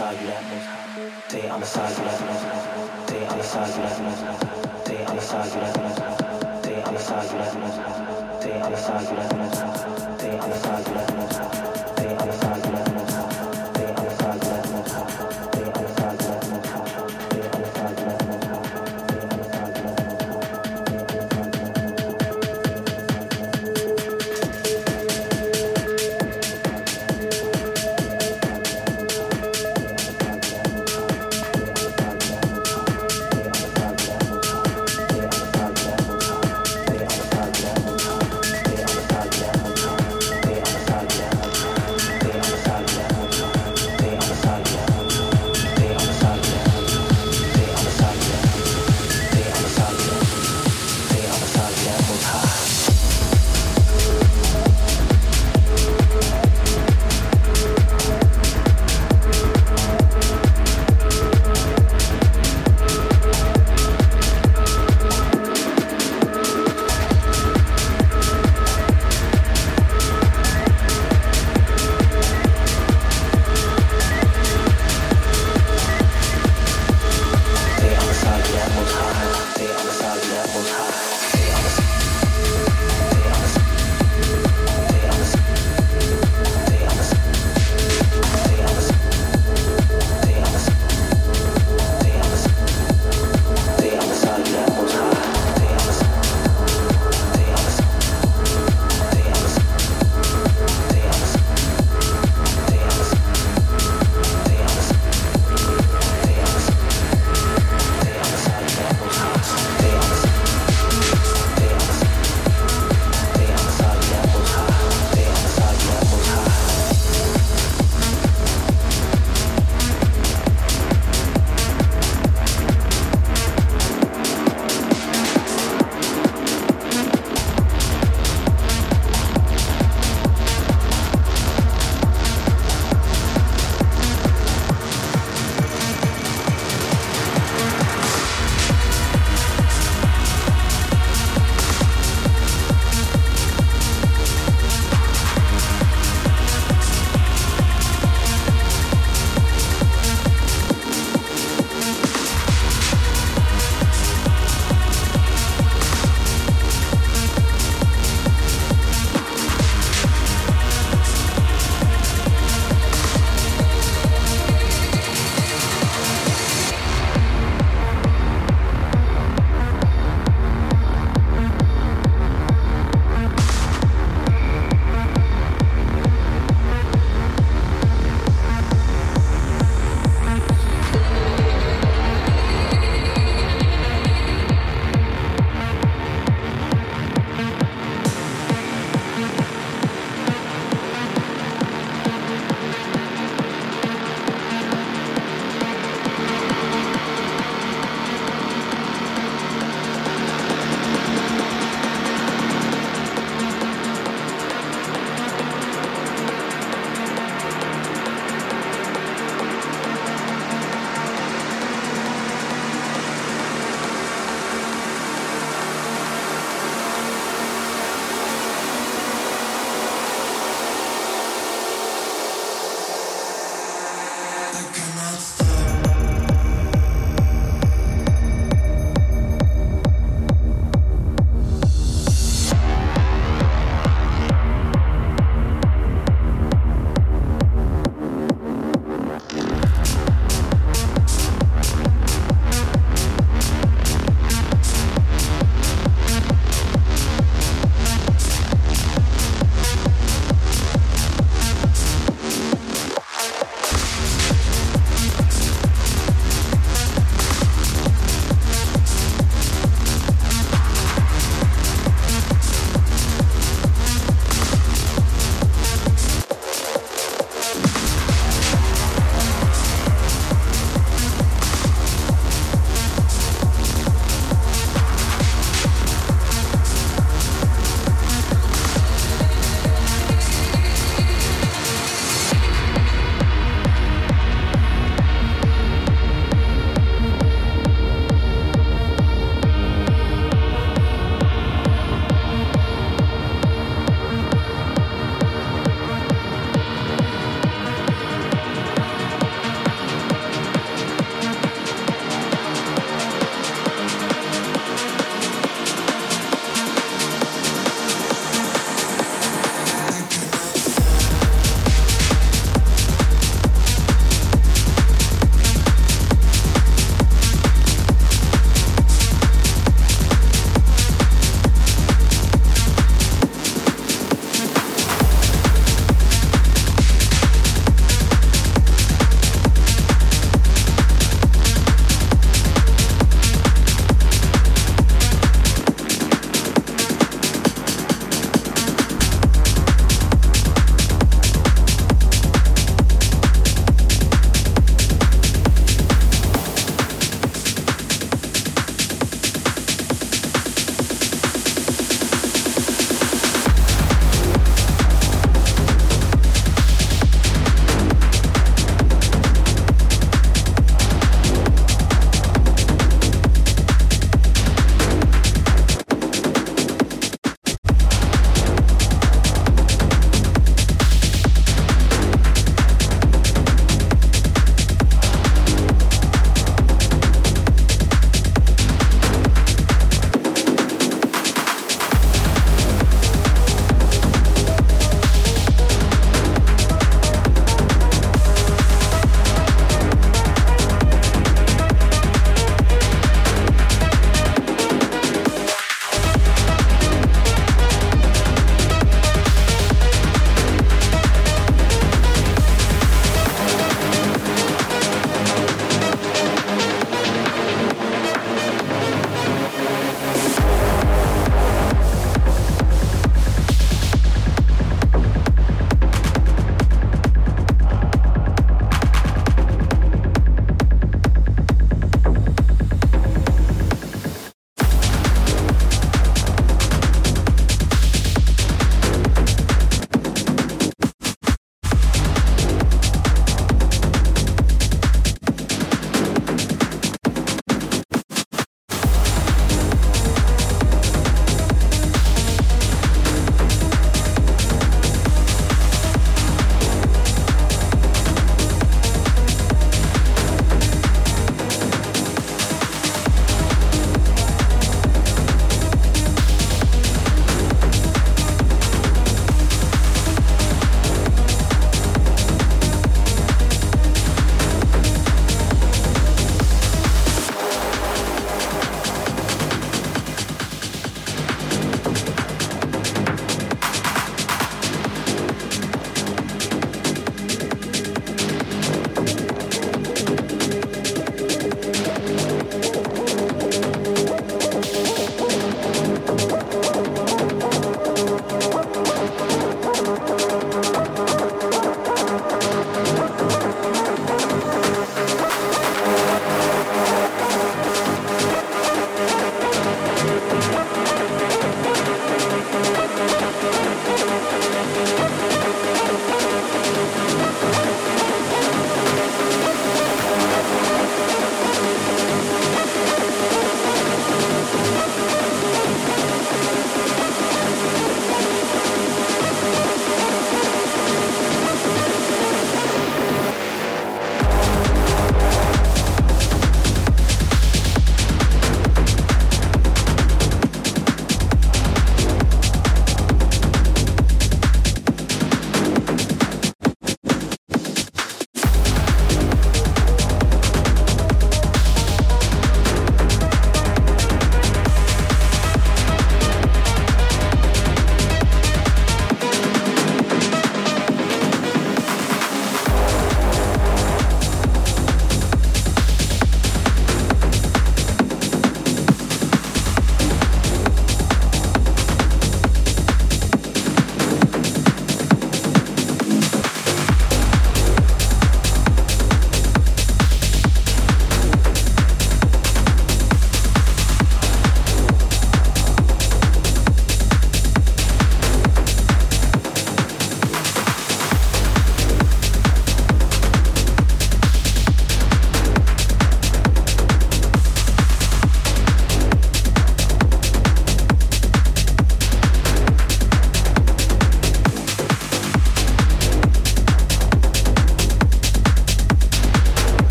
side you that stay on the side you that stay on the side you that stay on the side you that stay on the side you that stay on the side you that stay on the side you that stay on the side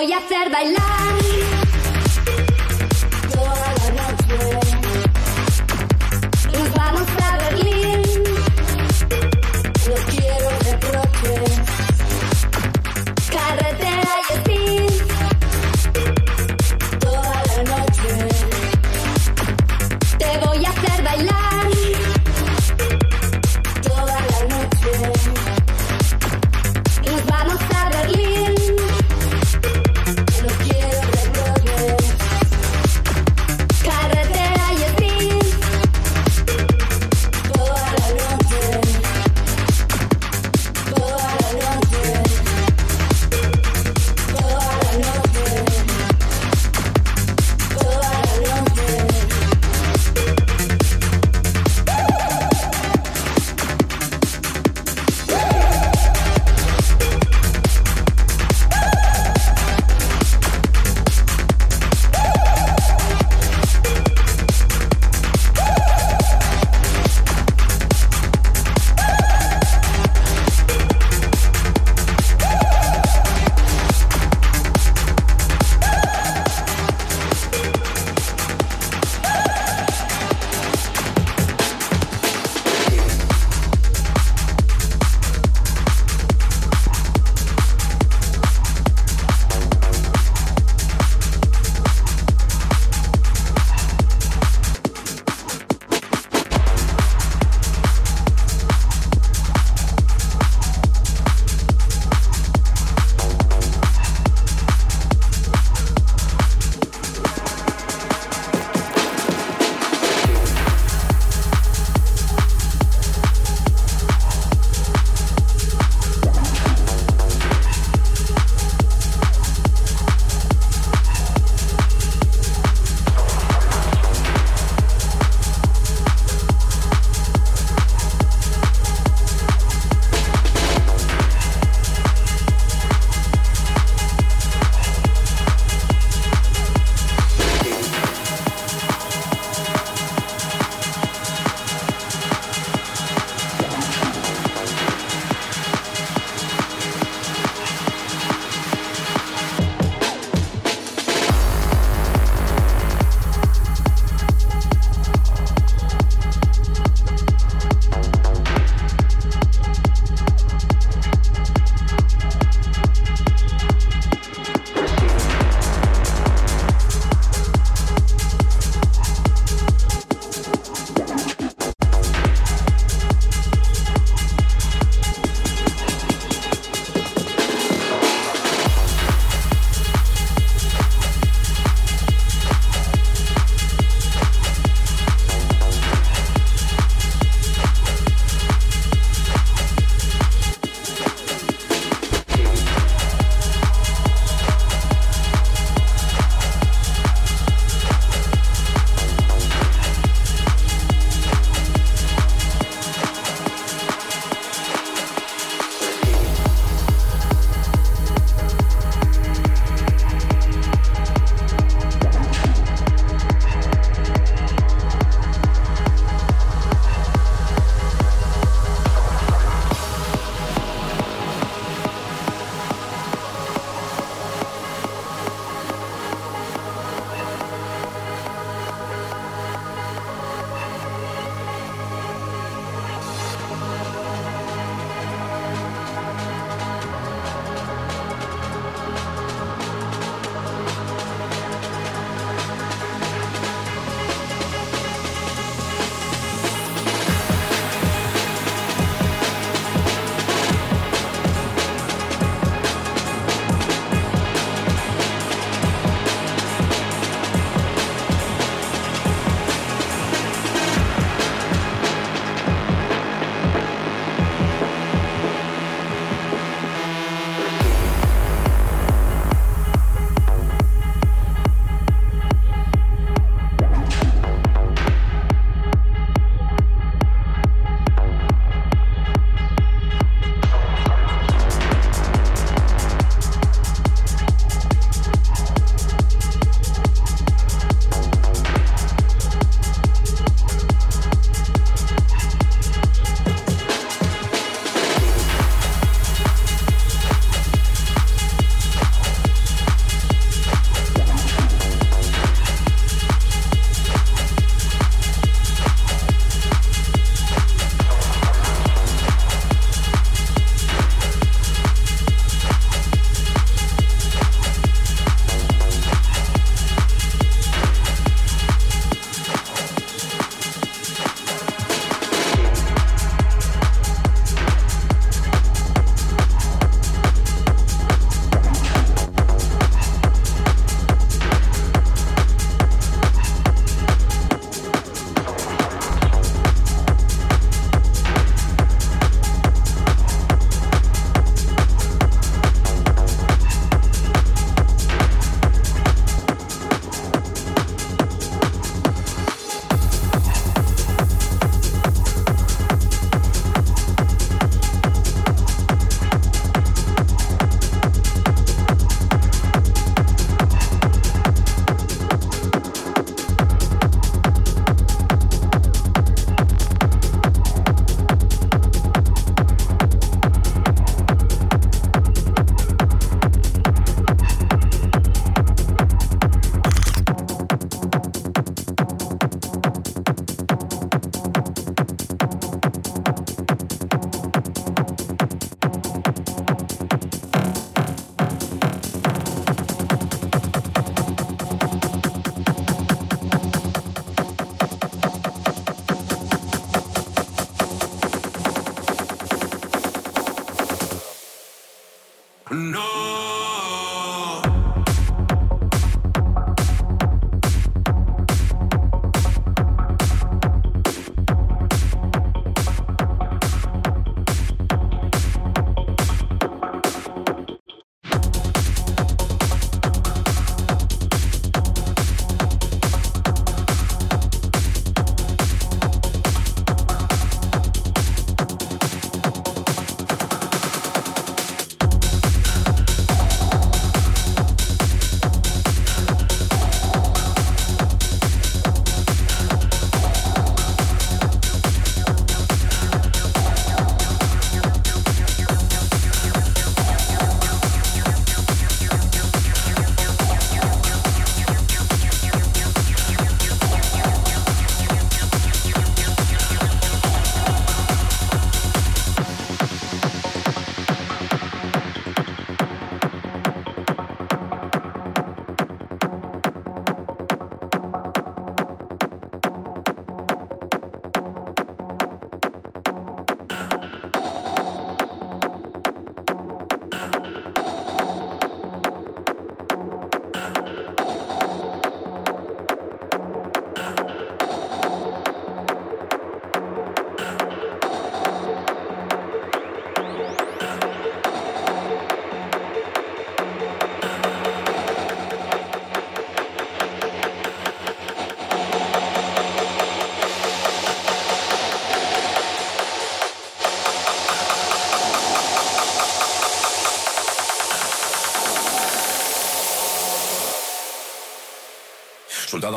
voy a hacer bailar.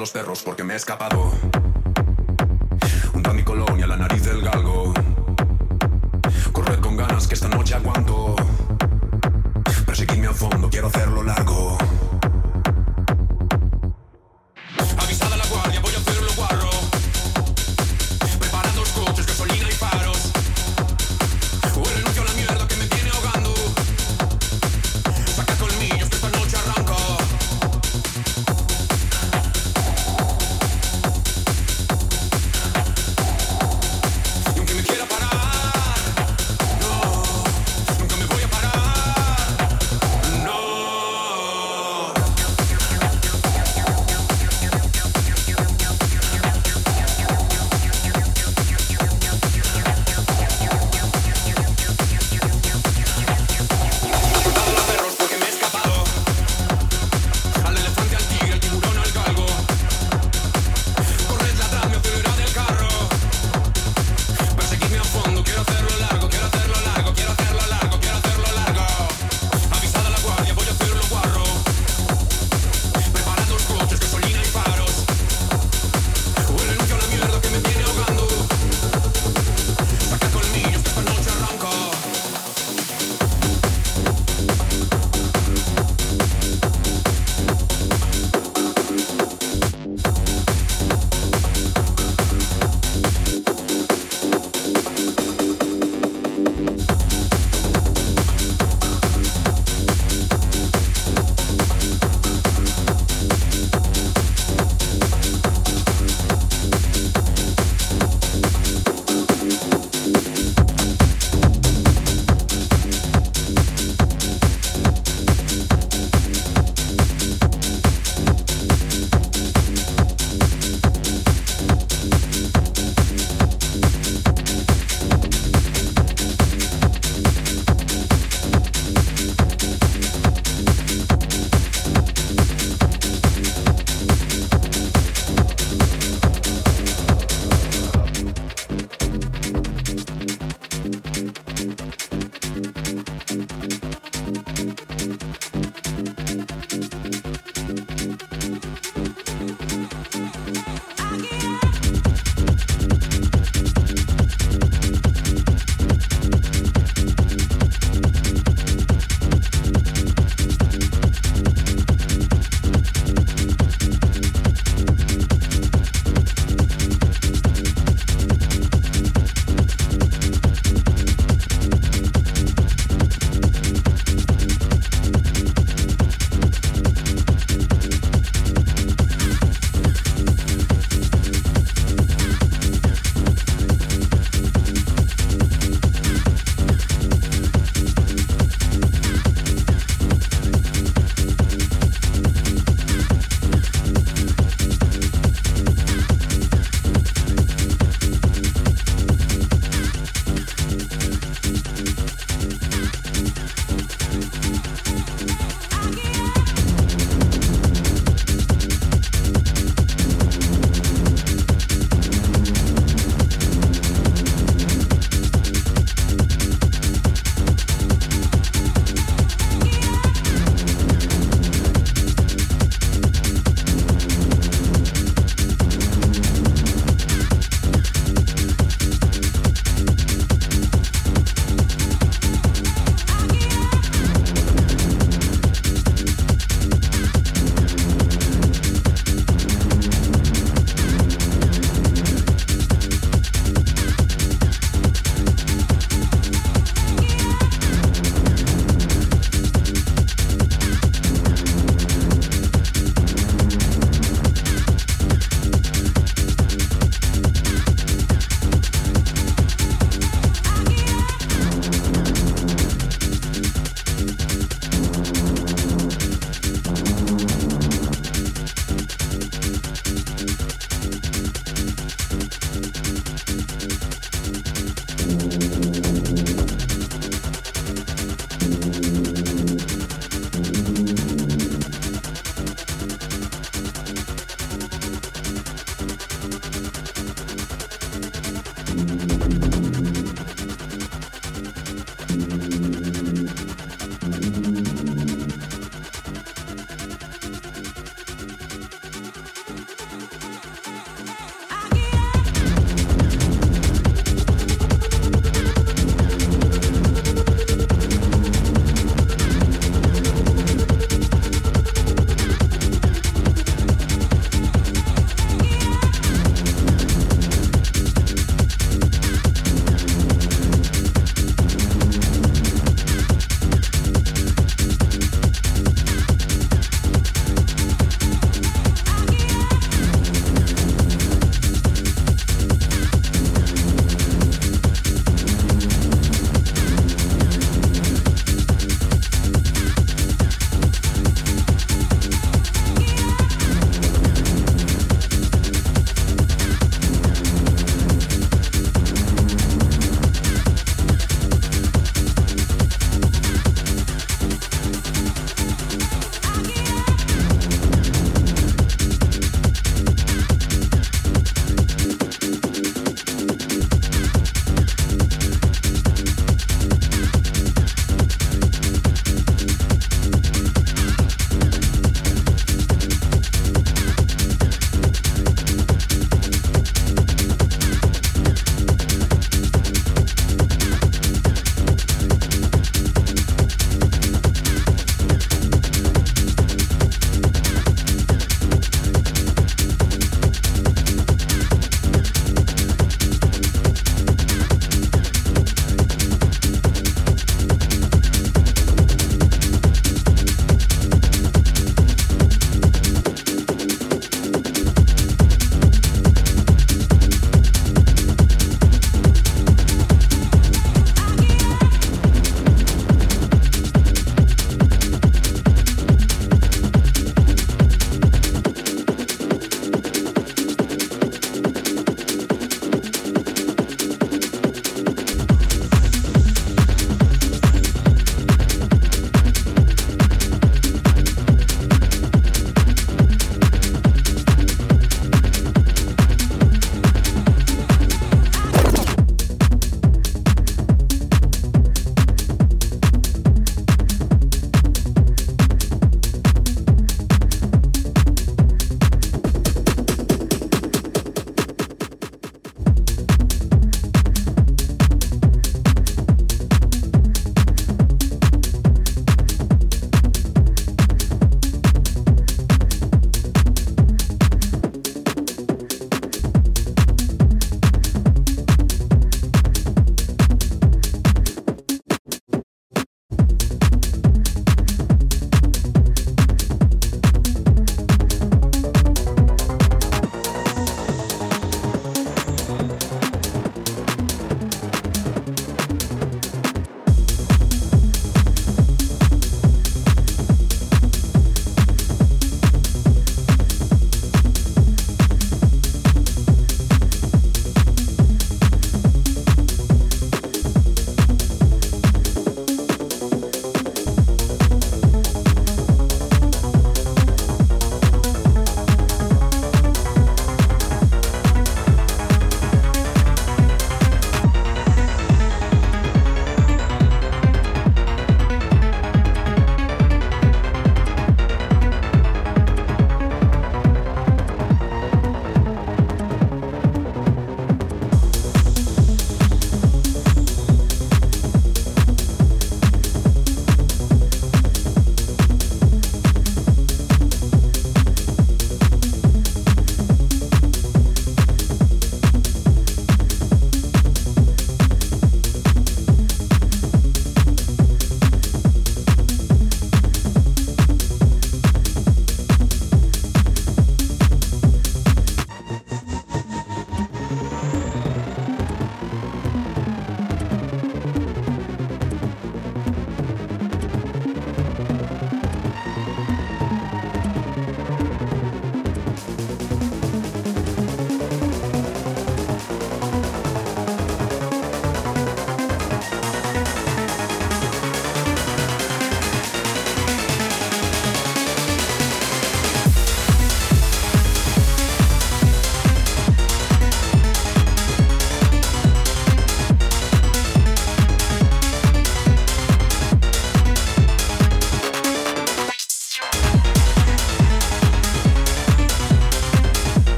Los perros porque me he escapado.